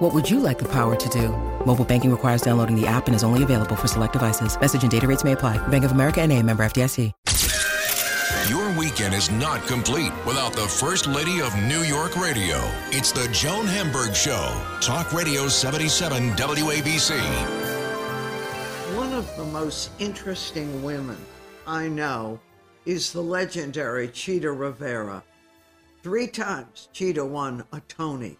What would you like the power to do? Mobile banking requires downloading the app and is only available for select devices. Message and data rates may apply. Bank of America and a member FDIC. Your weekend is not complete without the First Lady of New York Radio. It's the Joan Hamburg Show. Talk Radio 77 WABC. One of the most interesting women I know is the legendary Chita Rivera. Three times Chita won a Tony.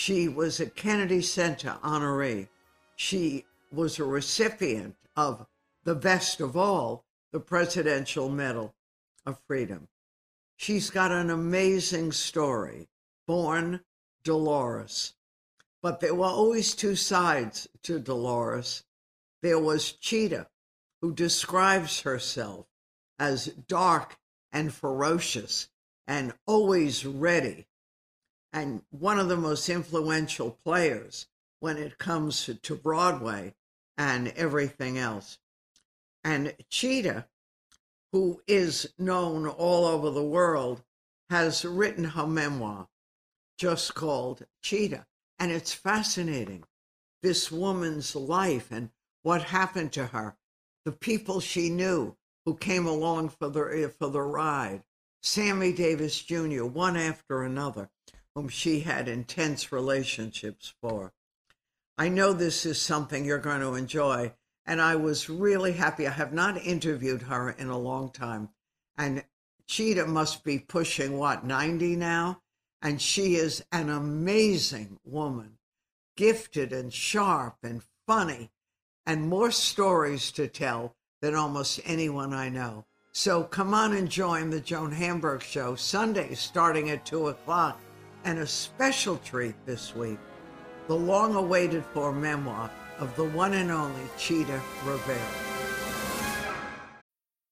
She was a Kennedy Center honoree. She was a recipient of the best of all, the Presidential Medal of Freedom. She's got an amazing story, born Dolores. But there were always two sides to Dolores. There was Chita, who describes herself as dark and ferocious and always ready, and one of the most influential players when it comes to Broadway and everything else. And Chita, who is known all over the world, has written her memoir just called Chita. And it's fascinating, this woman's life and what happened to her, the people she knew who came along for the, for the ride, Sammy Davis Jr., one after another, whom she had intense relationships for. I know this is something you're going to enjoy, and I was really happy. I have not interviewed her in a long time, and Chita must be pushing what, 90 now? And she is an amazing woman, gifted and sharp and funny, and more stories to tell than almost anyone I know. So come on and join the Joan Hamburg Show Sunday starting at 2 o'clock. And a special treat this week the long awaited for memoir of the one and only Chita Rivera.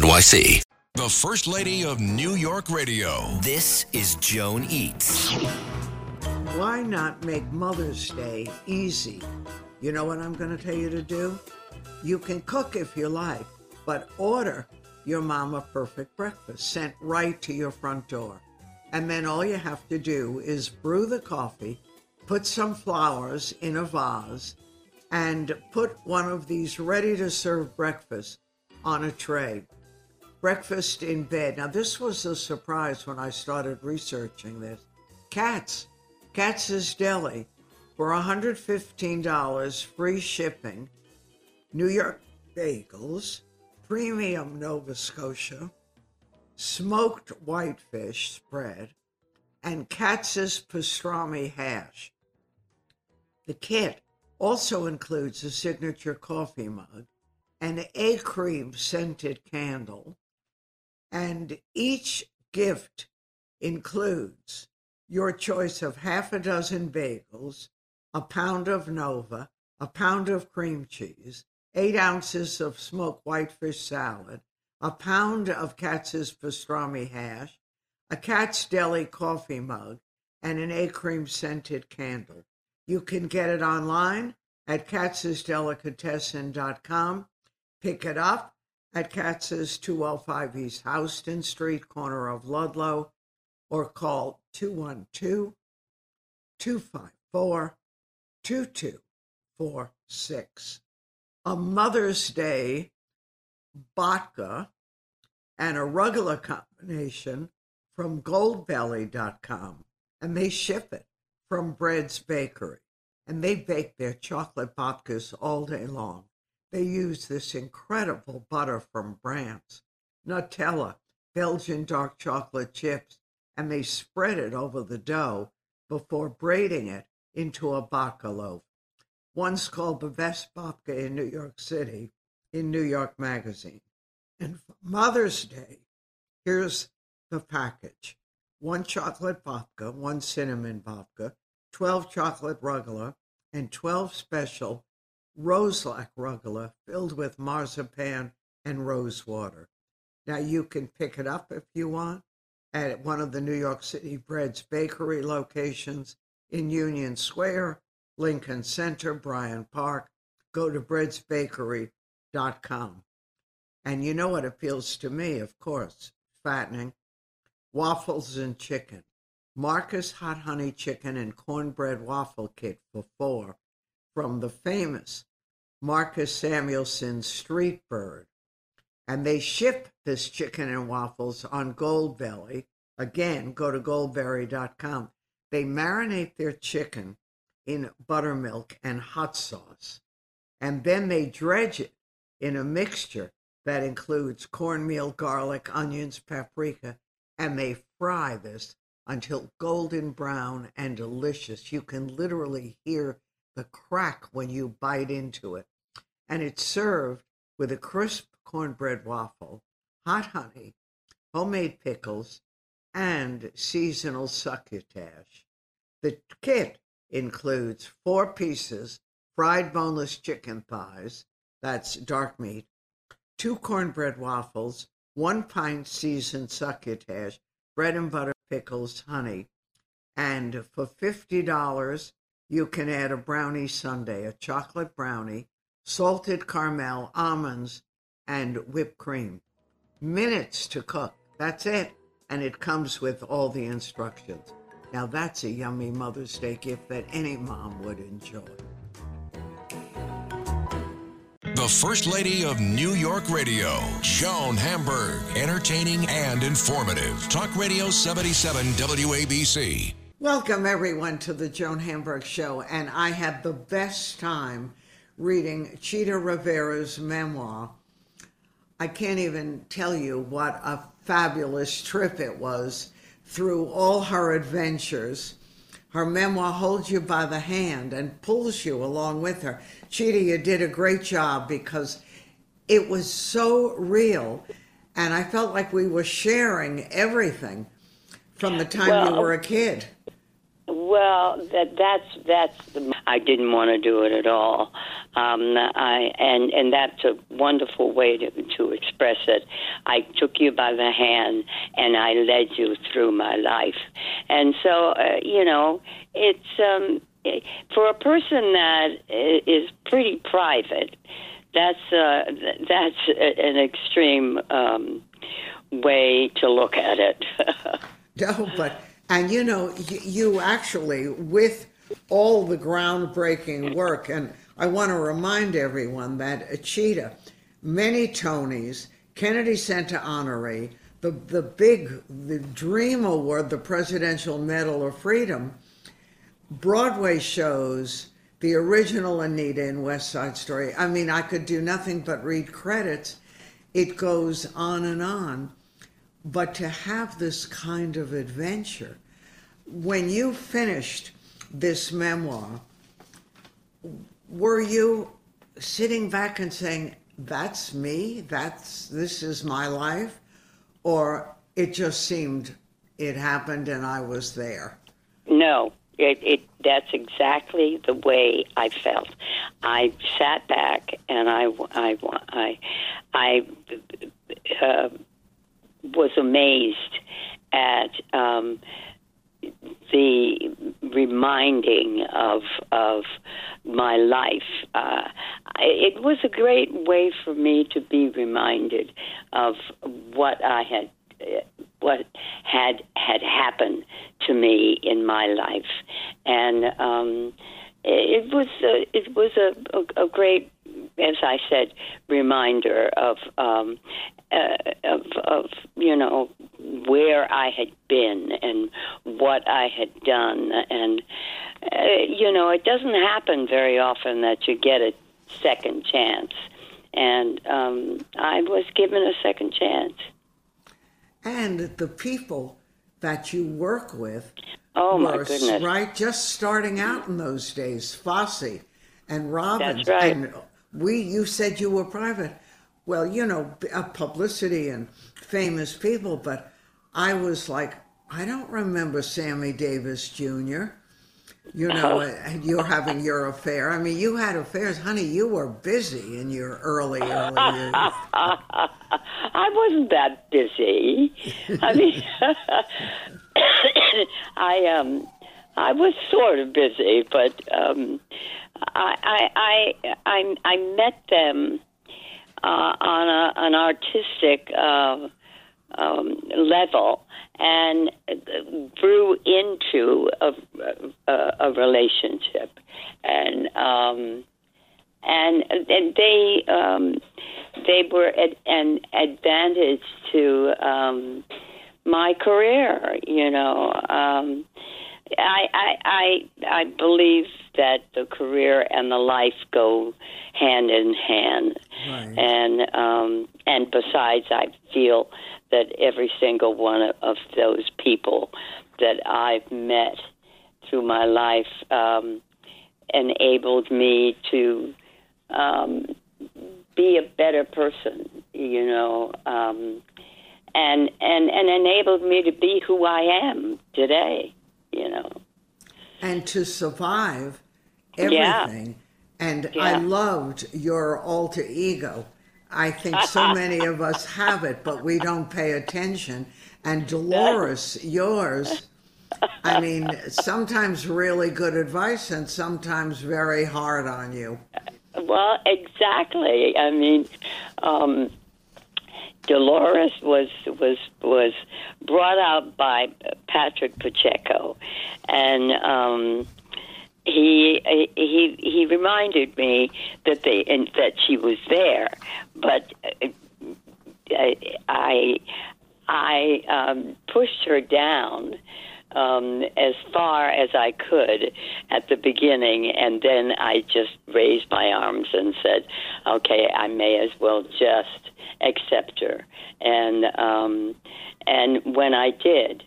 NYC. The First Lady of New York Radio. This is Joan Eats. Why not make Mother's Day easy? You know what I'm going to tell you to do? You can cook if you like, but order your mama perfect breakfast sent right to your front door. And then all you have to do is brew the coffee, put some flowers in a vase, and put one of these ready to serve breakfasts on a tray. Breakfast in bed. Now, this was a surprise when I started researching this. Cats, Katz's Deli, for $115, free shipping, New York bagels, premium Nova Scotia, smoked whitefish spread, and Katz's pastrami hash. The kit also includes a signature coffee mug, an A cream scented candle, and each gift includes your choice of half a dozen bagels, a pound of Nova, a pound of cream cheese, eight ounces of smoked whitefish salad, a pound of Katz's pastrami hash, a Katz Deli coffee mug, and an A cream scented candle. You can get it online at katz'sdelicatessen.com. Pick it up at Katz's 205 East Houston Street, corner of Ludlow, or call 212 254 2246. A Mother's Day babka and a regular combination from goldbelly.com. And they ship it from Bread's Bakery. And they bake their chocolate babkas all day long. They use this incredible butter from France, Nutella, Belgian dark chocolate chips, and they spread it over the dough before braiding it into a babka loaf. One's called the best babka in New York City in New York Magazine. And for Mother's Day, here's the package one chocolate babka, one cinnamon babka, 12 chocolate rugelach, and 12 special roselac rugelach filled with marzipan and rose water. Now you can pick it up if you want at one of the New York City Bread's bakery locations in Union Square, Lincoln Center, Bryant Park. Go to breadsbakery.com. And you know what appeals to me, of course, fattening, waffles and chicken. Marcus Hot Honey Chicken and Cornbread Waffle Kit for four from the famous Marcus Samuelsson Street Bird. And they ship this chicken and waffles on Goldbelly. Again, go to goldbelly.com. They marinate their chicken in buttermilk and hot sauce. And then they dredge it in a mixture that includes cornmeal, garlic, onions, paprika, and they fry this until golden brown and delicious. You can literally hear the crack when you bite into it. And it's served with a crisp cornbread waffle, hot honey, homemade pickles, and seasonal succotash. The kit includes four pieces fried boneless chicken thighs, that's dark meat, two cornbread waffles, one pint seasoned succotash, bread and butter, pickles, honey. And for $50, you can add a brownie sundae, a chocolate brownie, salted caramel, almonds, and whipped cream. Minutes to cook. That's it. And it comes with all the instructions. Now, that's a yummy Mother's Day gift that any mom would enjoy. The First Lady of New York Radio, Joan Hamburg. Entertaining and informative. Talk Radio 77 WABC. Welcome, everyone, to the Joan Hamburg Show. And I had the best time reading Chita Rivera's memoir. I can't even tell you what a fabulous trip it was through all her adventures. Her memoir holds you by the hand and pulls you along with her. Chita, you did a great job because it was so real, and I felt like we were sharing everything from the time well, you were a kid. Well, that that's that's the. I didn't want to do it at all. Um, I and and that's a wonderful way to to express it. I took you by the hand and I led you through my life, and so uh, you know it's um, for a person that is pretty private. That's uh, that's an extreme um, way to look at it. no, but and you know you actually with all the groundbreaking work and I want to remind everyone that Chita, many Tonys, Kennedy Center honoree, the, the big, the Dream Award, the Presidential Medal of Freedom, Broadway shows, the original Anita in West Side Story. I mean, I could do nothing but read credits. It goes on and on. But to have this kind of adventure, when you finished this memoir, were you sitting back and saying, that's me, that's, this is my life? Or it just seemed it happened and I was there? No, it, it that's exactly the way I felt. I sat back and I I I I uh, was amazed at um, the reminding of of my life. Uh, it was a great way for me to be reminded of what I had what had had happened to me in my life, and um, it was a, it was a, a, a great, as I said, reminder of um, uh, of of you know where I had been and what I had done, and uh, you know it doesn't happen very often that you get a second chance, and um, I was given a second chance. And the people that you work with Oh were my goodness! right just starting out in those days, Fosse and Robbins. Right. And we, you said you were private. Well, you know, uh, publicity and famous people, but I was like, I don't remember Sammy Davis Jr. You know, and you're having your affair. I mean, you had affairs, honey. You were busy in your early, early years. I wasn't that busy. I mean, I um, I was sort of busy, but um, I, I I I I met them uh, on a, an artistic uh, um, level and grew into a, a, a relationship, and um, and and they um, they were at an advantage to um, my career. You know, um, I, I I I believe that the career and the life go hand in hand, Right. and um, and besides, I feel that every single one of, of those people that I've met through my life um, enabled me to um, be a better person, you know, um, and and and enabled me to be who I am today, you know. and to survive Yeah. everything. And I loved your alter ego. I think so many of us have it, but we don't pay attention. And Dolores, yours, I mean, sometimes really good advice and sometimes very hard on you. Well, exactly. I mean, um, Dolores was was was brought out by Patrick Pacheco, and um, he he he reminded me that they and that she was there, but uh, I I um, pushed her down um, as far as I could at the beginning, and then I just raised my arms and said, "Okay, I may as well just accept her." And um, and when I did.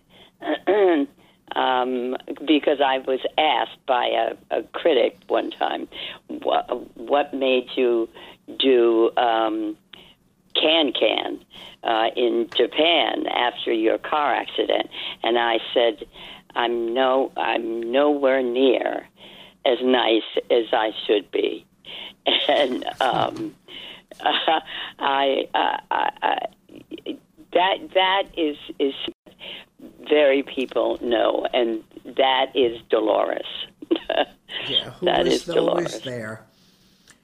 Um, because I was asked by a, a critic one time, what, what made you do um, can can uh, in Japan after your car accident, and I said, "I'm no, I'm nowhere near as nice as I should be," and um, I, I, I, I, that that is is very people know, and that is Dolores. Yeah, who That was is Dolores. there.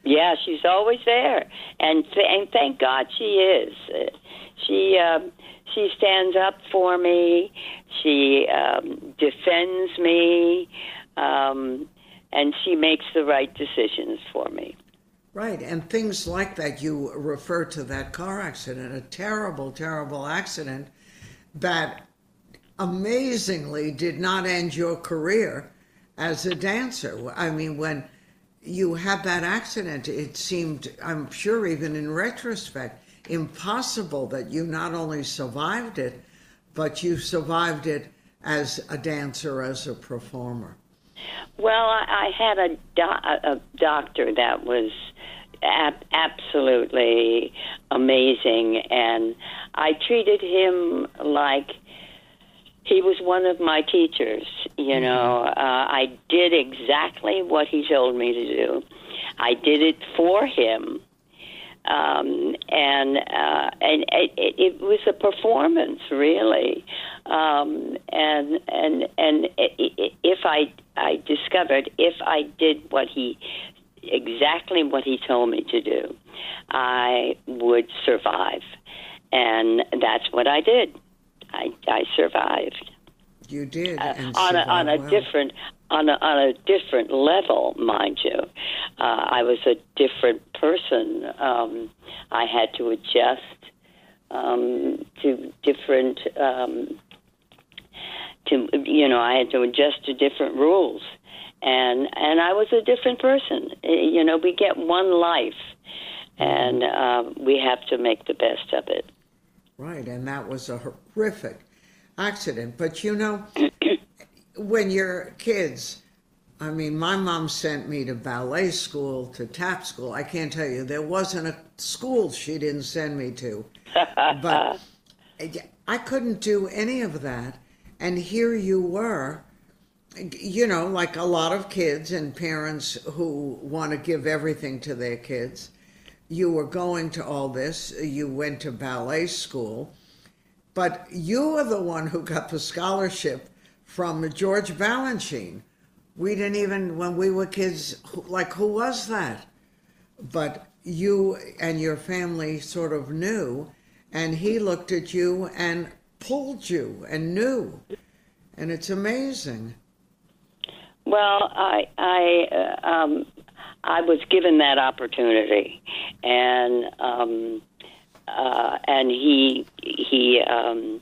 Yeah, she's always there, and th- and thank God she is. She um, she stands up for me. She um, defends me, um, and she makes the right decisions for me. Right, and things like that. You refer to that car accident, a terrible, terrible accident that amazingly did not end your career as a dancer. I mean, when you had that accident, it seemed, I'm sure, even in retrospect, impossible that you not only survived it, but you survived it as a dancer, as a performer. Well, I, had a, do- a doctor that was ab- absolutely amazing, and I treated him like he was one of my teachers. You know, uh, I did exactly what he told me to do. I did it for him, um, and uh, and it, it, was a performance, really. Um, and and and if I I discovered if I did what he exactly what he told me to do, I would survive. And that's what I did. I, I survived. You did. Uh, on a, on a well. different on a, on a different level, mind you. Uh, I was a different person. Um, I had to adjust um, to different. Um, to you know, I had to adjust to different rules, and and I was a different person. Uh, You know, we get one life, and uh, we have to make the best of it. Right, and that was a horrific accident. But you know, when you're kids, I mean, my mom sent me to ballet school, to tap school. I can't tell you, there wasn't a school she didn't send me to. But I couldn't do any of that. And here you were, you know, like a lot of kids and parents who want to give everything to their kids. You were going to all this, you went to ballet school, but you were the one who got the scholarship from George Balanchine. We didn't even, when we were kids, like, who was that? But you and your family sort of knew, and he looked at you and pulled you and knew. And it's amazing. Well, I I uh, um, I was given that opportunity, and um, uh, and he he um,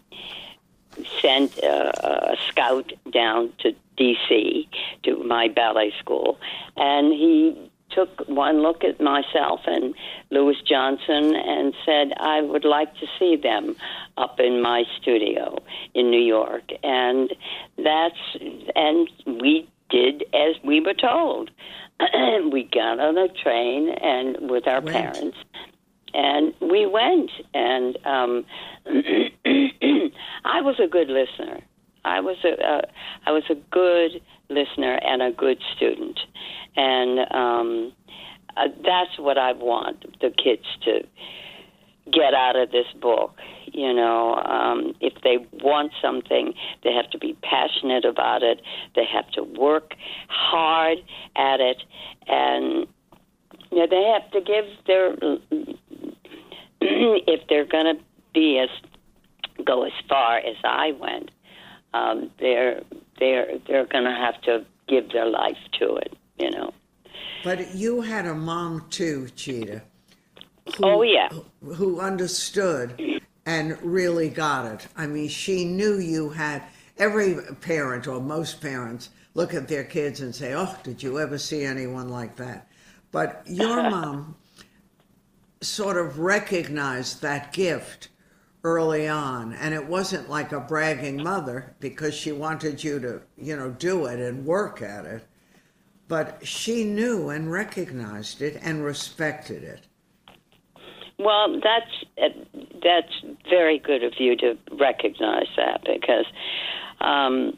sent a, a scout down to D.C. to my ballet school, and he took one look at myself and Louis Johnson and said, I would like to see them up in my studio in New York. And that's, and we did as we were told. we got on a train and with our Went. parents and we went and um I was a good listener. I was a uh, I was a good listener and a good student, and um, uh, that's what I want the kids to get out of this book. You know, um, if they want something, they have to be passionate about it. They have to work hard at it, and you know, they have to give their if they're going to be as go as far as I went, um, they're they're they're going to have to give their life to it. You know. But you had a mom too, Chita. Who, Oh, yeah. Who understood and really got it. I mean, she knew you had. Every parent or most parents look at their kids and say, "Oh, did you ever see anyone like that?" But your mom sort of recognized that gift early on and it wasn't like a bragging mother because she wanted you to you know do it and work at it but she knew and recognized it and respected it Well, that's uh, that's very good of you to recognize that because um,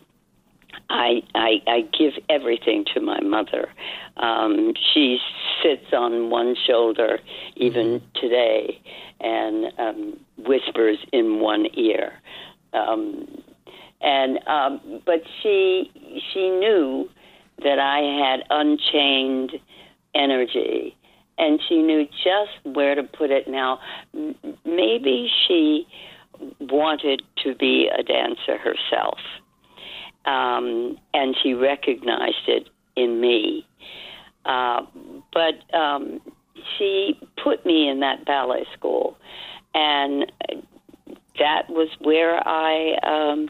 I, I I give everything to my mother. Um, she sits on one shoulder even today and um, whispers in one ear. Um, and um, but she she knew that I had unchained energy, and she knew just where to put it. Now, maybe she wanted to be a dancer herself, um, and she recognized it in me. Uh, but um, she put me in that ballet school, and that was where I um,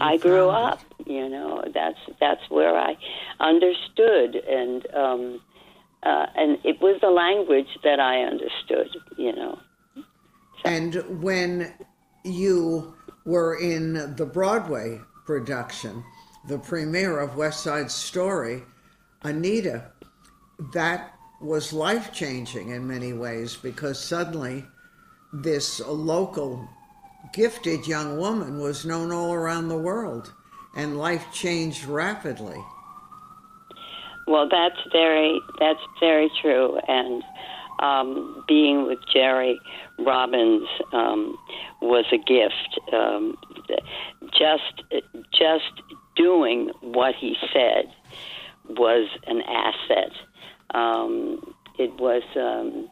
I grew up. You know, that's that's where I understood, and um, uh, and it was the language that I understood. You know. and when you were in the broadway production the premiere of west side story anita that was life changing in many ways because suddenly this local gifted young woman was known all around the world and life changed rapidly Well, that's very that's very true, and um, being with Jerry Robbins um, was a gift. Um, just just doing what he said was an asset Um, it was um,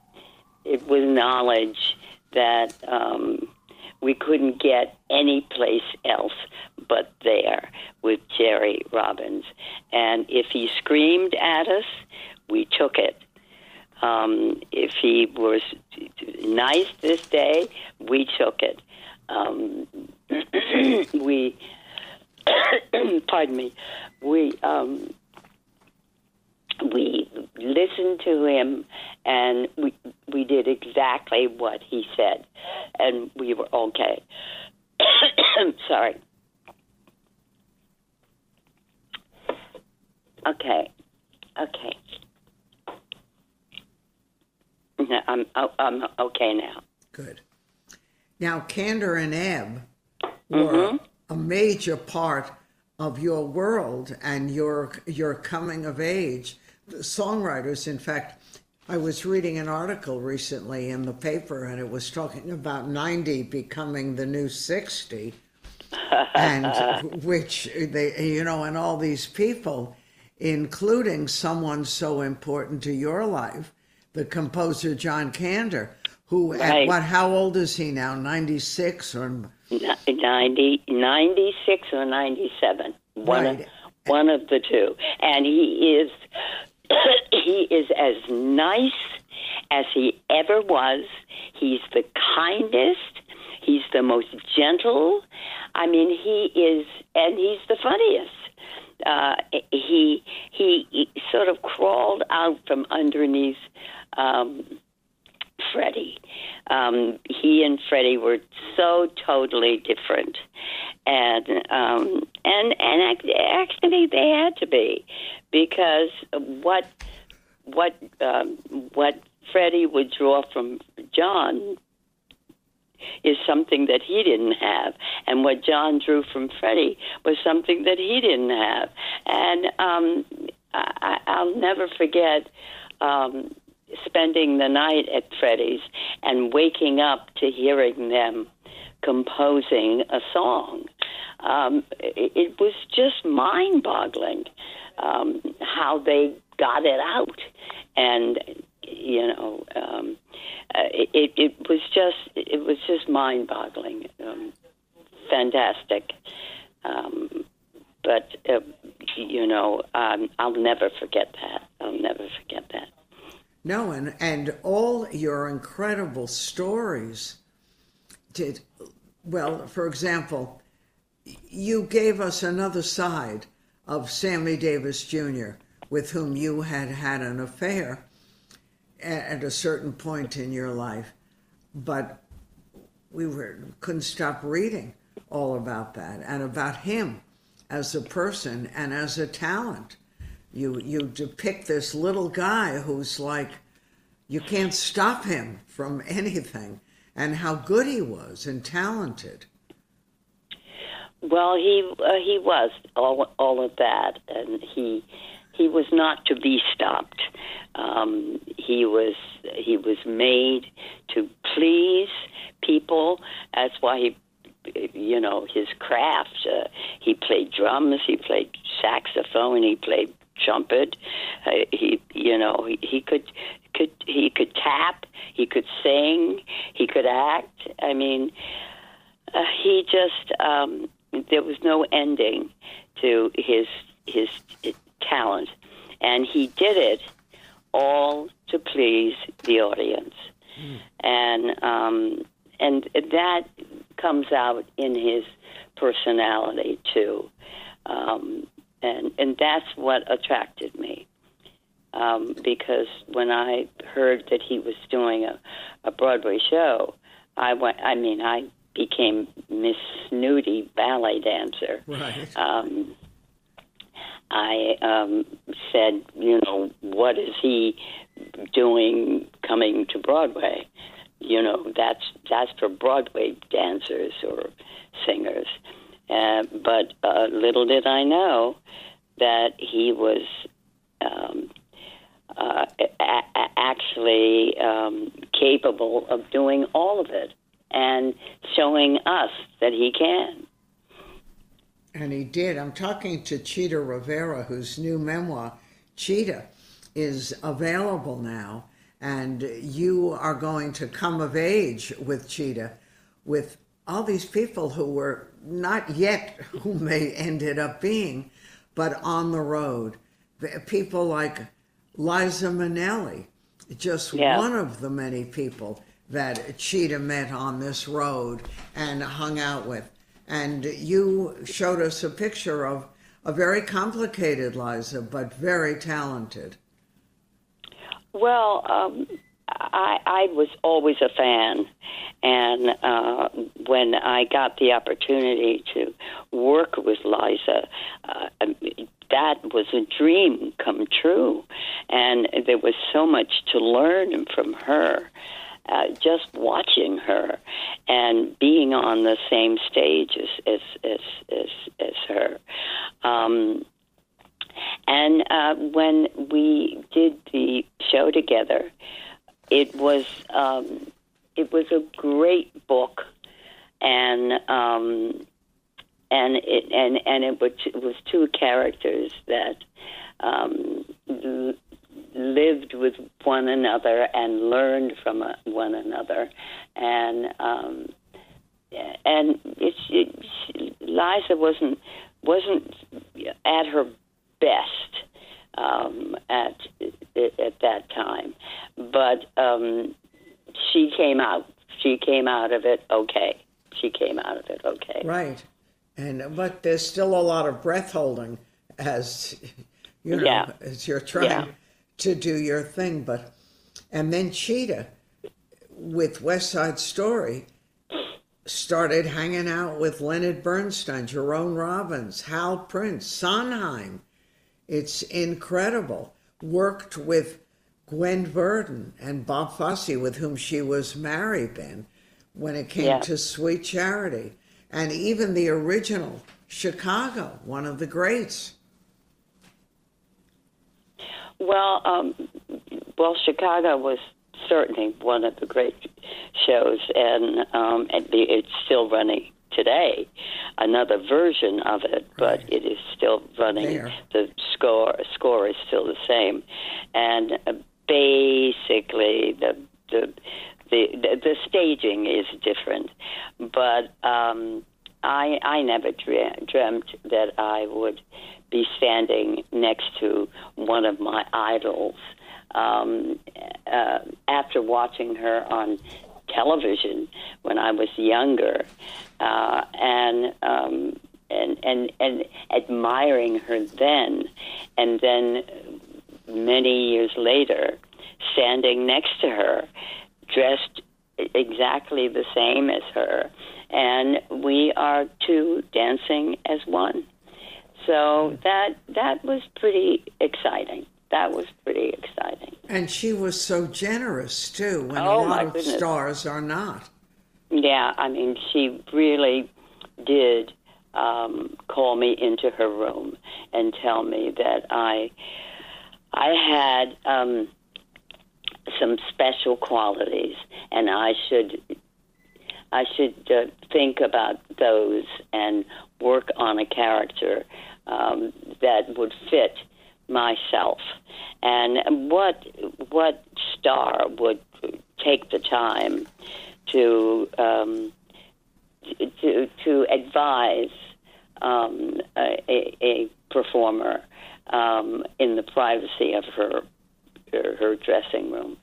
it was knowledge that um, we couldn't get any place else but there with Jerry Robbins. And if he screamed at us, we took it. Um, if he was nice this day, we took it. Um, we, pardon me, we um, we listened to him and we we did exactly what he said and we were okay. Sorry. Okay. Okay. No, I'm oh, I'm okay now. Good. Now, Kander and Ebb were mm-hmm. a major part of your world and your your coming of age. Songwriters, in fact, I was reading an article recently in the paper, and it was talking about ninety becoming the new sixty, and which they, you know, and all these people, including someone so important to your life, the composer John Kander, who at what? How old is he now? Ninety six or Ni- 90, 96 or 97 one Right. of, one of the two and he is he is as nice as he ever was. He's the kindest. He's the most gentle. I mean he is and he's the funniest. Uh, he, he he sort of crawled out from underneath um, Freddie. Um, he and Freddie were so totally different, and um, and and actually they had to be because what what um, what Freddie would draw from John is something that he didn't have, and what John drew from Freddie was something that he didn't have, and um, I, I'll never forget. Um, spending the night at Freddie's and waking up to hearing them composing a song. Um, it, it was just mind boggling um, how they got it out. And, you know, um, uh, it, it was just it was just mind boggling, um, fantastic. Um, but uh, you know, um, I'll never forget that. I'll never forget that. No, and and all your incredible stories did well. For example, you gave us another side of Sammy Davis Jr., with whom you had had an affair at a certain point in your life, but we were couldn't stop reading all about that and about him as a person and as a talent. You you depict this little guy who's like you can't stop him from anything and how good he was and talented. Well, he uh, he was all all of that, and he he was not to be stopped. Um, he was he was made to please people. That's why he, you know, his craft. Uh, he played drums. He played saxophone. He played trumpet. Uh, he, you know, he, he could could he could tap. He could sing. He could act. I mean, uh, he just um, there was no ending to his his talent, and he did it all to please the audience, and um, and that comes out in his personality too, um, and and that's what attracted me. Um, because when I heard that he was doing a, a Broadway show, I went. I mean, I became Miss Snooty ballet dancer. Right. Um, I um, said, you know, what is he doing coming to Broadway? You know, that's that's for Broadway dancers or singers. Uh, but uh, little did I know that he was um, uh, a- a- actually um, capable of doing all of it and showing us that he can. And he did. I'm talking to Chita Rivera, whose new memoir, Chita, is available now, and you are going to come of age with Chita with all these people who were not yet who may ended up being, but on the road. People like Liza Minnelli, just Yeah. one of the many people that Chita met on this road and hung out with. And you showed us a picture of a very complicated Liza, but very talented. Well, um, I, I was always a fan, and uh, when I got the opportunity to work with Liza, uh, that was a dream come true, and there was so much to learn from her. Uh, just watching her and being on the same stage as as as as, as her. Um, and uh, when we did the show together, it was um, it was a great book, and um, and it and and it was, it was two characters that um, lived with one another and learned from uh, one another, and um, and it's, it, Liza wasn't wasn't at her best um, at at that time, but um, she came out. She came out of it okay. She came out of it okay. Right. And but there's still a lot of breath holding as you know Yeah. as you're trying Yeah. to do your thing. But and then Chita with West Side Story started hanging out with Leonard Bernstein, Jerome Robbins, Hal Prince, Sondheim. It's incredible. Worked with Gwen Verdon and Bob Fosse, with whom she was married then, when it came Yeah. to Sweet Charity. And even the original Chicago, one of the greats. Well, um, well, Chicago was certainly one of the great shows, and um, and it's still running today. Another version of it, but it is still running. There. The score score is still the same, and uh, basically the the the the, staging is different, but um, I I never dre- dreamt that I would be standing next to one of my idols. Um, uh, after watching her on television when I was younger, uh, and um, and and and admiring her then, and then many years later, standing next to her, dressed exactly the same as her, and we are two dancing as one. So that that was pretty exciting. That was pretty exciting. And she was so generous too, when Oh, a lot of goodness. stars are not. Yeah, I mean, she really did um, call me into her room and tell me that I I had um, some special qualities, and I should I should uh, think about those and work on a character um, that would fit myself. And what what star would take the time to um, to to advise um, a, a, a performer um, in the privacy of her her, her dressing room.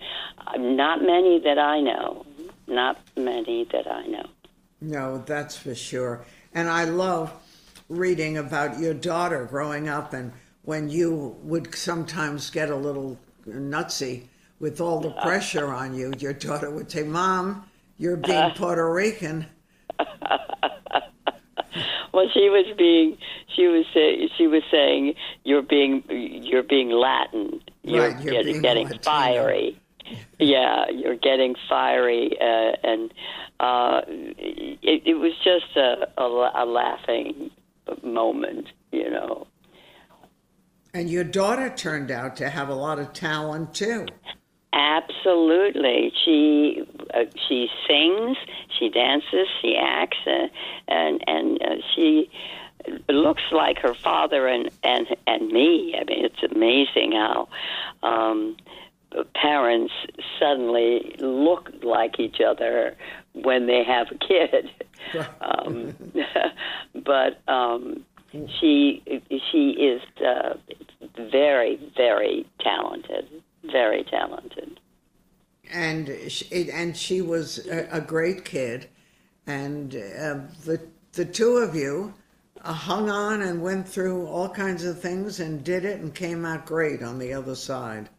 Uh, not many that I know. Not many that I know. No, that's for sure. And I love reading about your daughter growing up and when you would sometimes get a little nutsy with all the pressure on you, your daughter would say, Mom, you're being Puerto Rican. Well, she was being she was say, she was saying you're being you're being Latin. You're, Right, you're get- being getting fiery. yeah, you're getting fiery, uh, and uh, it, it was just a, a, a laughing moment, you know. And your daughter turned out to have a lot of talent too. Absolutely, she uh, she sings, she dances, she acts, uh, and and uh, she looks like her father and and and me. I mean, it's amazing how um, parents suddenly look like each other when they have a kid. um, but um, she she is uh, very very talented, very talented. And she, and she was a, a great kid, and uh, the the two of you uh, hung on and went through all kinds of things and did it and came out great on the other side.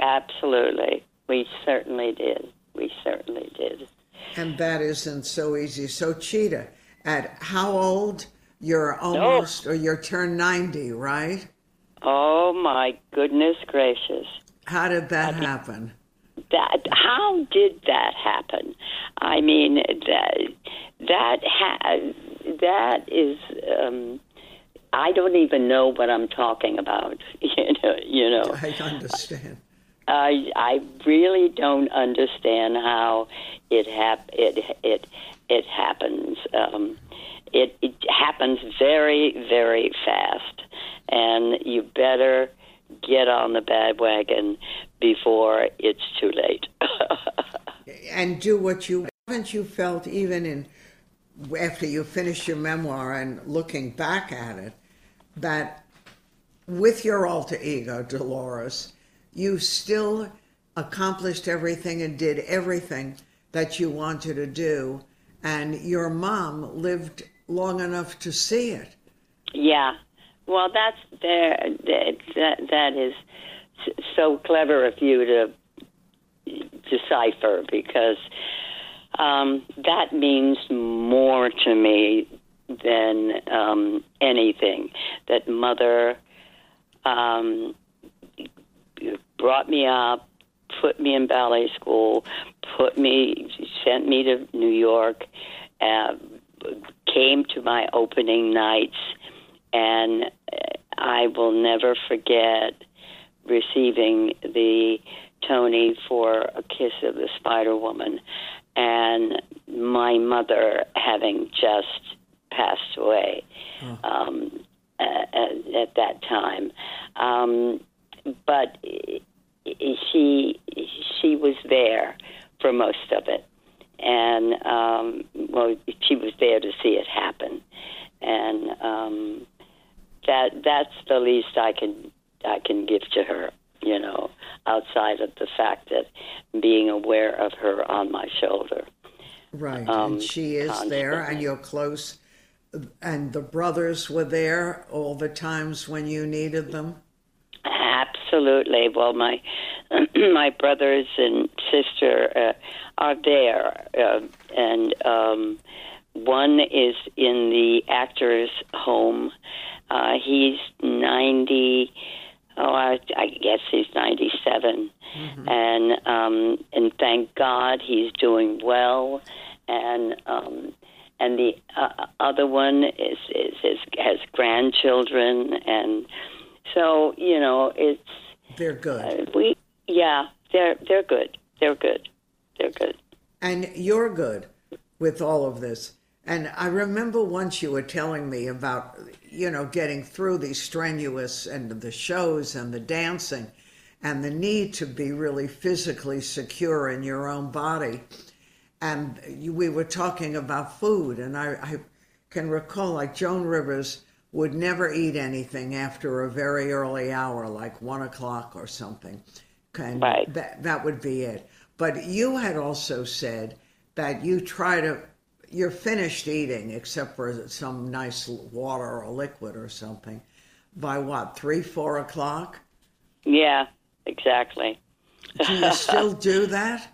Absolutely. We certainly did. We certainly did. And that isn't so easy. So, Chita, at how old? You're almost, or you're turned 90, right? Oh, my goodness gracious. How did that happen? That how did that happen? I mean that that ha- that is um, I don't even know what I'm talking about. You know, you know. I understand. I I really don't understand how it hap- it it it happens. Um, it it happens very very fast, and you better get on the bandwagon before it's too late. and do what you haven't you felt even in after you finish your memoir and looking back at it that with your alter ego Dolores you still accomplished everything and did everything that you wanted to do and your mom lived long enough to see it yeah well that's there that that is so clever of you to decipher because um, that means more to me than um, anything. That mother um, brought me up, put me in ballet school, put me, sent me to New York, uh, came to my opening nights, and I will never forget receiving the Tony for A Kiss of the Spider Woman and my mother having just passed away um, at, at, that time. Um, but she she was there for most of it, and um, well, she was there to see it happen, and um, that that's the least I can I can give to her you know, outside of the fact that being aware of her on my shoulder. Right. Um, and she is constantly. there, and you're close. And the brothers were there all the times when you needed them? Absolutely. Well, my my brothers and sister uh, are there, uh, and um, one is in the actor's home. Uh, he's ninety oh, I, I guess he's 97. Mm-hmm. And um, and thank God he's doing well. And um, and the uh, other one is, is, is has grandchildren, and so you know it's they're good. Uh, we yeah, they're they're good. They're good. They're good. And you're good with all of this. And I remember once you were telling me about, you know, getting through these strenuous and the shows and the dancing and the need to be really physically secure in your own body. And we were talking about food, and I, I can recall like Joan Rivers would never eat anything after a very early hour, like one o'clock or something. And right. that, that would be it. But you had also said that you try to you're finished eating, except for some nice water or liquid or something, by what, three, four o'clock? Yeah, exactly. do you still do that?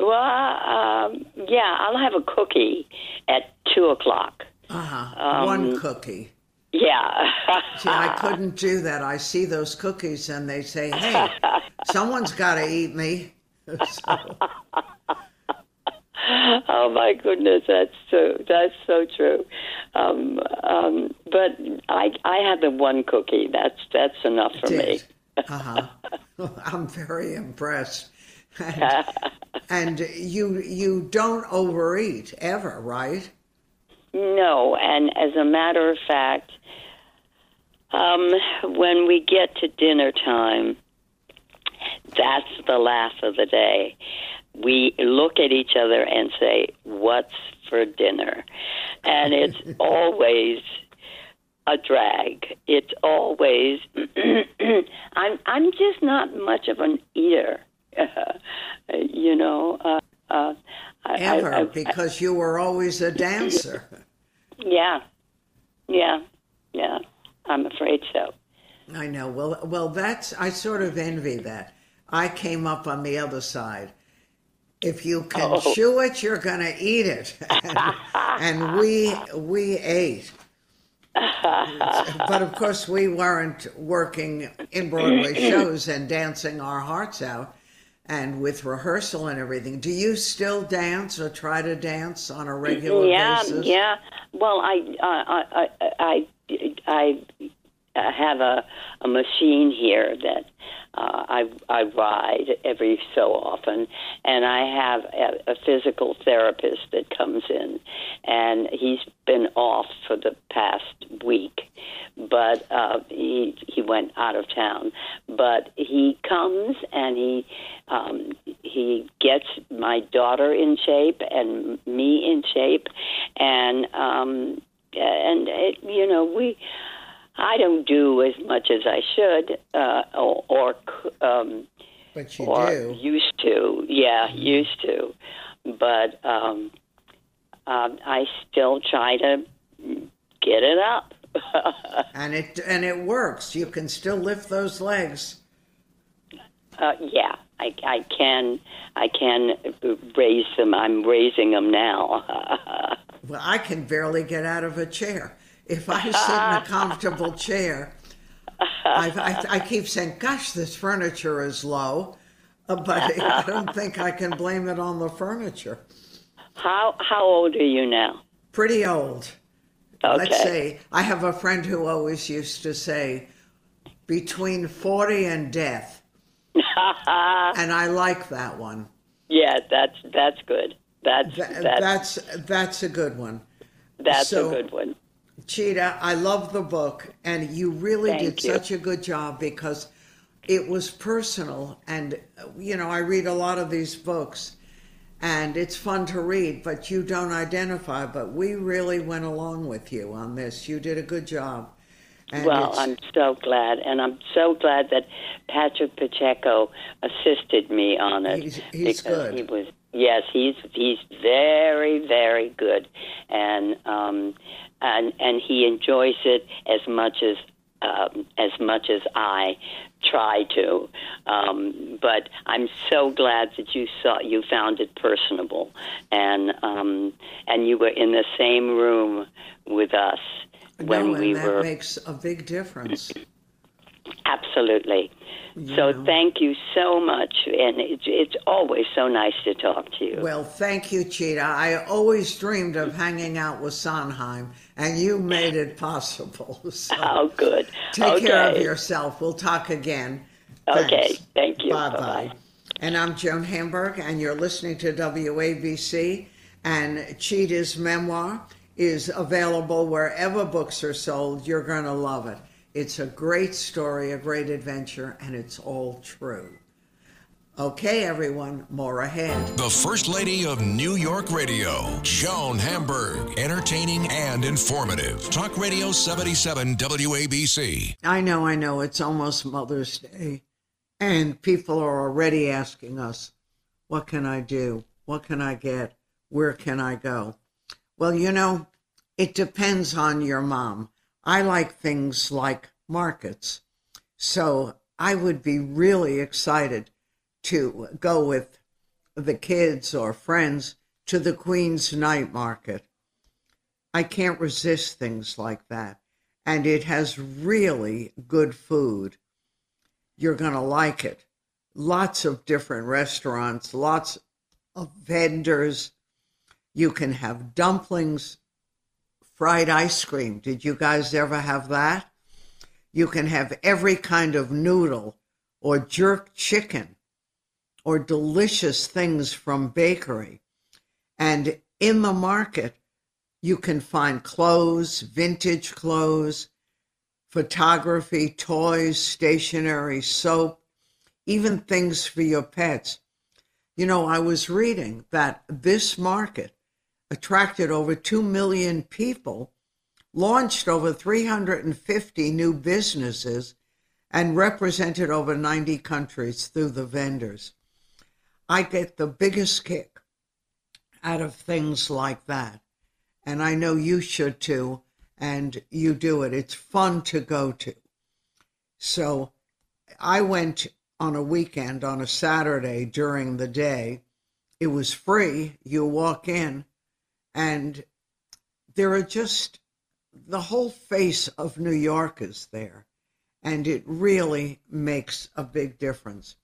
Well, um, yeah, I'll have a cookie at two o'clock. Uh huh. Um, One cookie. Yeah. see, I couldn't do that. I see those cookies and they say, hey, someone's got to eat me. so. oh my goodness, that's so that's so true. Um, um, but I I had the one cookie. That's that's enough for me. uh huh. I'm very impressed. And, and you you don't overeat ever, right? No, and as a matter of fact, um, when we get to dinner time, that's the laugh of the day. We look at each other and say, "What's for dinner?" And it's always a drag. It's always I'm I'm just not much of an eater. you know, uh, uh, ever I, I, because you were always a dancer. Yeah, yeah, yeah. I'm afraid so. I know. Well, well, that's I sort of envy that. I came up on the other side. If you can oh. chew it, you're going to eat it, and, and we we ate. but of course, we weren't working in Broadway shows and dancing our hearts out, and with rehearsal and everything. Do you still dance or try to dance on a regular yeah, basis? Yeah, yeah. Well, I I I I, I have a a machine here that uh, I I ride every so often, and I have a, a physical therapist that comes in, and he's been off for the past week, but uh, he he went out of town. But he comes and he um, he gets my daughter in shape and me in shape, and um, and it, you know we I don't do as much as I should, uh, or, or um, but you or do. used to. Yeah, used to. But um, um, I still try to get it up. and it and it works. You can still lift those legs. Uh, yeah, I, I can. I can raise them. I'm raising them now. well, I can barely get out of a chair if I sit in a comfortable chair, I, I, I, keep saying, "Gosh, this furniture is low," uh, but I don't think I can blame it on the furniture. How how old are you now? Pretty old. Okay. Let's say I have a friend who always used to say, "Between forty and death," and I like that one. Yeah, that's that's good. That's Th- that's, that's that's a good one. That's so, a good one. Chita, I love the book, and you really Thank did you. such a good job because it was personal. And, you know, I read a lot of these books, and it's fun to read, but you don't identify. But we really went along with you on this. You did a good job. And well, I'm so glad, and I'm so glad that Patrick Pacheco assisted me on it. He's, he's because good. He was yes, he's he's very very good, and um, and and he enjoys it as much as um, as much as I try to. Um, but I'm so glad that you saw you found it personable, and um, and you were in the same room with us when no, we that were. Makes a big difference. Absolutely. So thank you so much, and it's it's always so nice to talk to you. Well, thank you, Chita. I always dreamed of hanging out with Sondheim, and you made it possible. So oh, good. Take okay. care of yourself. We'll talk again. Okay. Thank you. Bye bye. And I'm Joan Hamburg, and you're listening to WABC. And Chita's memoir is available wherever books are sold. You're going to love it. It's a great story, a great adventure, and it's all true. Okay, everyone, more ahead. The First Lady of New York Radio, Joan Hamburg. Entertaining and informative. Talk Radio 77 WABC. I know, I know. It's almost Mother's Day, and people are already asking us, what can I do? What can I get? Where can I go? Well, you know, it depends on your mom. I like things like markets. So I would be really excited to go with the kids or friends to the Queen's Night Market. I can't resist things like that. And it has really good food. You're going to like it. Lots of different restaurants, lots of vendors. You can have dumplings, fried ice cream. Did you guys ever have that? You can have every kind of noodle or jerk chicken or delicious things from bakery. And in the market, you can find clothes, vintage clothes, photography, toys, stationery, soap, even things for your pets. You know, I was reading that this market attracted over 2 million people, launched over 350 new businesses, and represented over 90 countries through the vendors. I get the biggest kick out of things like that. And I know you should too. And you do it. It's fun to go to. So I went on a weekend on a Saturday during the day. It was free. You walk in, and there are just the whole face of New York is there, and it really makes a big difference.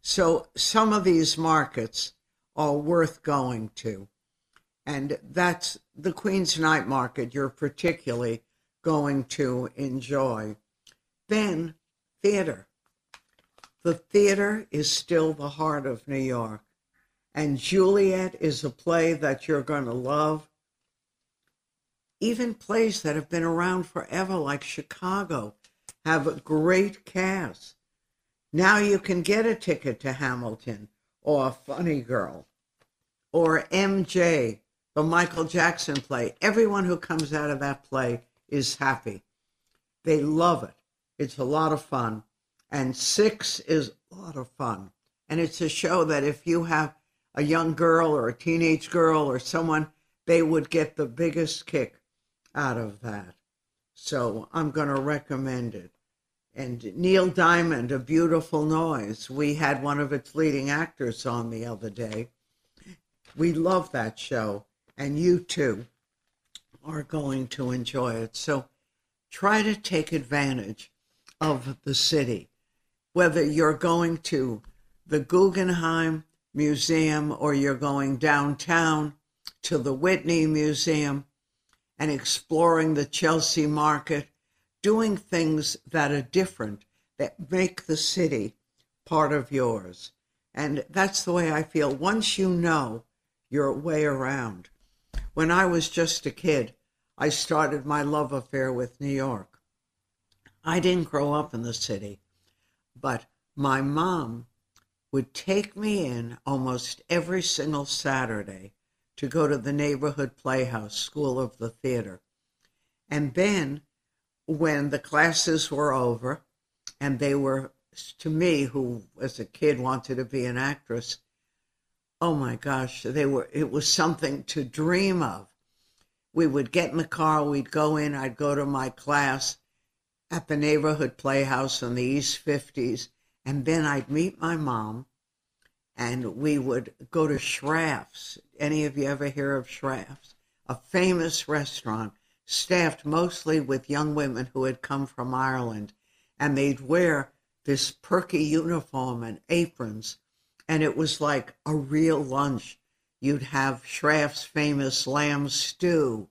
So some of these markets are worth going to. And that's the Queen's Night Market you're particularly going to enjoy. Then theater. The theater is still the heart of New York. And Juliet is a play that you're going to love. Even plays that have been around forever, like Chicago, have a great cast. Now you can get a ticket to Hamilton or Funny Girl or MJ, the Michael Jackson play. Everyone who comes out of that play is happy. They love it. It's a lot of fun. And Six is a lot of fun. And it's a show that if you have a young girl or a teenage girl or someone, they would get the biggest kick out of that. So I'm going to recommend it and Neil Diamond, A Beautiful Noise. We had one of its leading actors on the other day. We love that show, and you too are going to enjoy it. So try to take advantage of the city, whether you're going to the Guggenheim Museum or you're going downtown to the Whitney Museum and exploring the Chelsea Market doing things that are different, that make the city part of yours. And that's the way I feel. Once you know your way around. When I was just a kid, I started my love affair with New York. I didn't grow up in the city, but my mom would take me in almost every single Saturday to go to the neighborhood playhouse, School of the Theater. And then when the classes were over and they were to me who as a kid wanted to be an actress oh my gosh they were it was something to dream of we would get in the car we'd go in i'd go to my class at the neighborhood playhouse in the east 50s and then i'd meet my mom and we would go to Schrafft's. Any of you ever hear of Schrafft's? A famous restaurant staffed mostly with young women who had come from Ireland, and they'd wear this perky uniform and aprons, and it was like a real lunch. You'd have Schrafft's famous lamb stew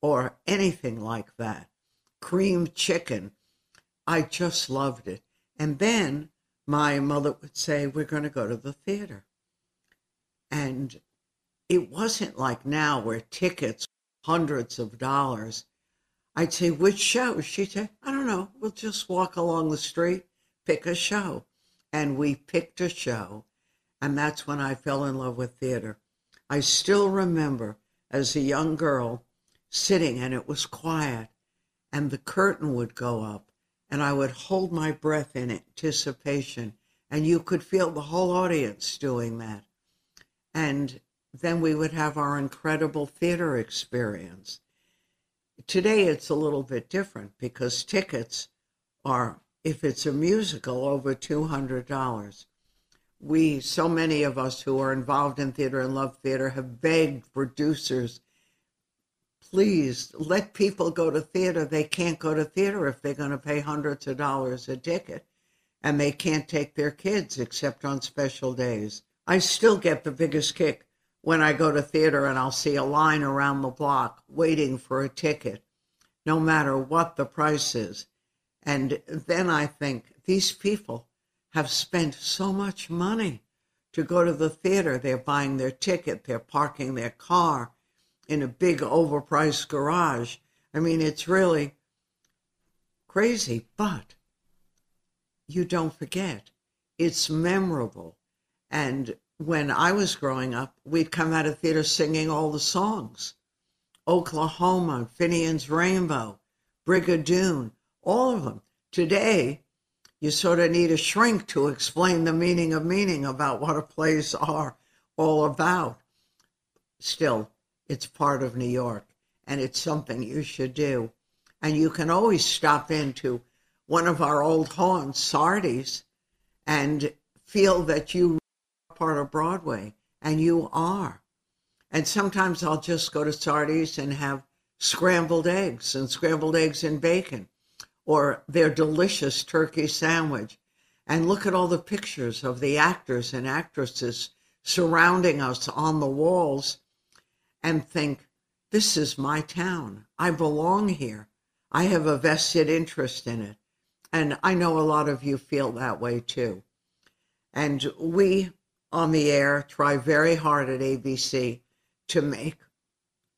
or anything like that, cream chicken. I just loved it. And then my mother would say, We're going to go to the theater. And it wasn't like now where tickets hundreds of dollars. I'd say, which show? She'd say, I don't know. We'll just walk along the street, pick a show. And we picked a show. And that's when I fell in love with theater. I still remember as a young girl sitting and it was quiet and the curtain would go up and I would hold my breath in anticipation and you could feel the whole audience doing that. And then we would have our incredible theater experience. Today it's a little bit different because tickets are, if it's a musical, over $200. We, so many of us who are involved in theater and love theater, have begged producers, please let people go to theater. They can't go to theater if they're going to pay hundreds of dollars a ticket and they can't take their kids except on special days. I still get the biggest kick when I go to theater and I'll see a line around the block waiting for a ticket, no matter what the price is. And then I think these people have spent so much money to go to the theater. They're buying their ticket, they're parking their car in a big overpriced garage. I mean, it's really crazy, but you don't forget it's memorable. And when I was growing up, we'd come out of theater singing all the songs Oklahoma, Finian's Rainbow, Brigadoon, all of them. Today, you sort of need a shrink to explain the meaning of meaning about what a plays are all about. Still, it's part of New York and it's something you should do. And you can always stop into one of our old haunts, Sardi's, and feel that you are part of Broadway, and you are. And sometimes I'll just go to Sardi's and have scrambled eggs and scrambled eggs and bacon, or their delicious turkey sandwich. And look at all the pictures of the actors and actresses surrounding us on the walls and think, this is my town. I belong here. I have a vested interest in it. And I know a lot of you feel that way too. And we on the air try very hard at ABC to make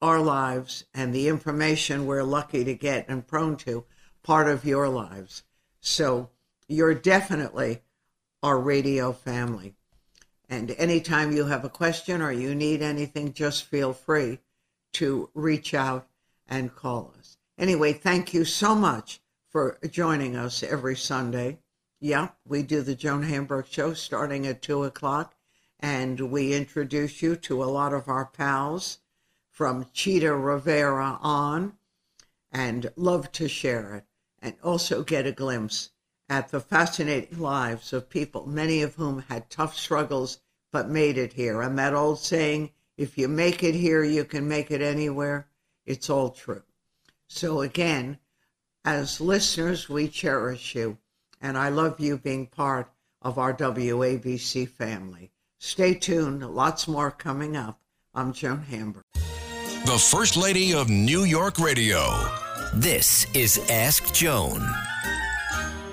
our lives and the information we're lucky to get and prone to part of your lives. So you're definitely our radio family. And anytime you have a question or you need anything, just feel free to reach out and call us. Anyway, thank you so much for joining us every Sunday. Yeah, we do the Joan Hamburg Show starting at 2 o'clock, and we introduce you to a lot of our pals from Chita Rivera on, and love to share it, and also get a glimpse at the fascinating lives of people, many of whom had tough struggles but made it here. And that old saying, if you make it here, you can make it anywhere, it's all true. So again, as listeners, we cherish you, and I love you being part of our WABC family. Stay tuned, lots more coming up. I'm Joan Hamburg. The First Lady of New York Radio. This is Ask Joan.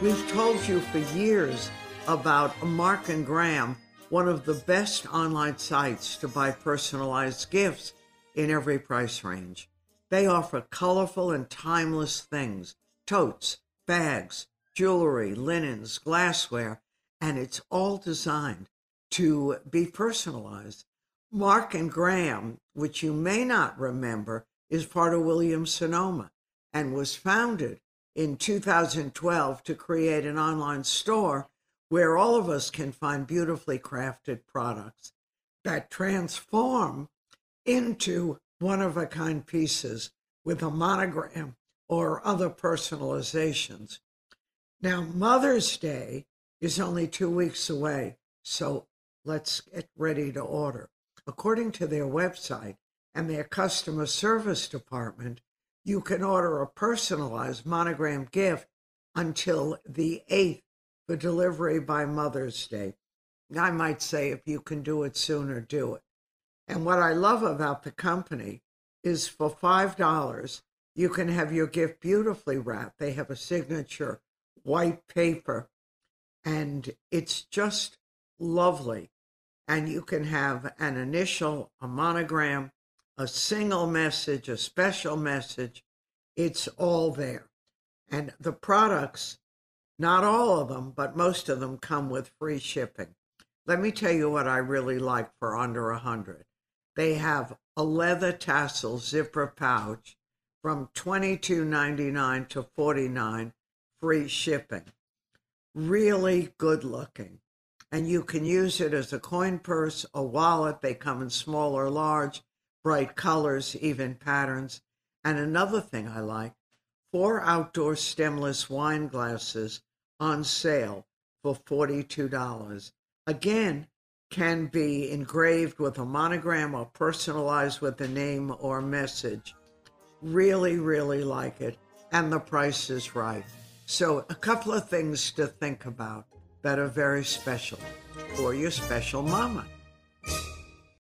We've told you for years about Mark and Graham, one of the best online sites to buy personalized gifts in every price range. They offer colorful and timeless things totes, bags, jewelry, linens, glassware, and it's all designed to be personalized. Mark and Graham, which you may not remember, is part of Williams Sonoma and was founded in 2012 to create an online store where all of us can find beautifully crafted products that transform into one of a kind pieces with a monogram or other personalizations. Now, Mother's Day is only two weeks away, so let's get ready to order. According to their website and their customer service department, you can order a personalized monogram gift until the 8th for delivery by Mother's Day. I might say if you can do it sooner, do it. And what I love about the company is for $5, you can have your gift beautifully wrapped. They have a signature white paper, and it's just lovely. And you can have an initial, a monogram, a single message, a special message. It's all there. And the products, not all of them, but most of them come with free shipping. Let me tell you what I really like for under a hundred. They have a leather tassel zipper pouch from $22.99 to 49 free shipping. Really good looking. And you can use it as a coin purse, a wallet. They come in small or large, bright colors, even patterns. And another thing I like four outdoor stemless wine glasses on sale for $42. Again, can be engraved with a monogram or personalized with a name or message. Really, really like it. And the price is right. So, a couple of things to think about that are very special for your special mama.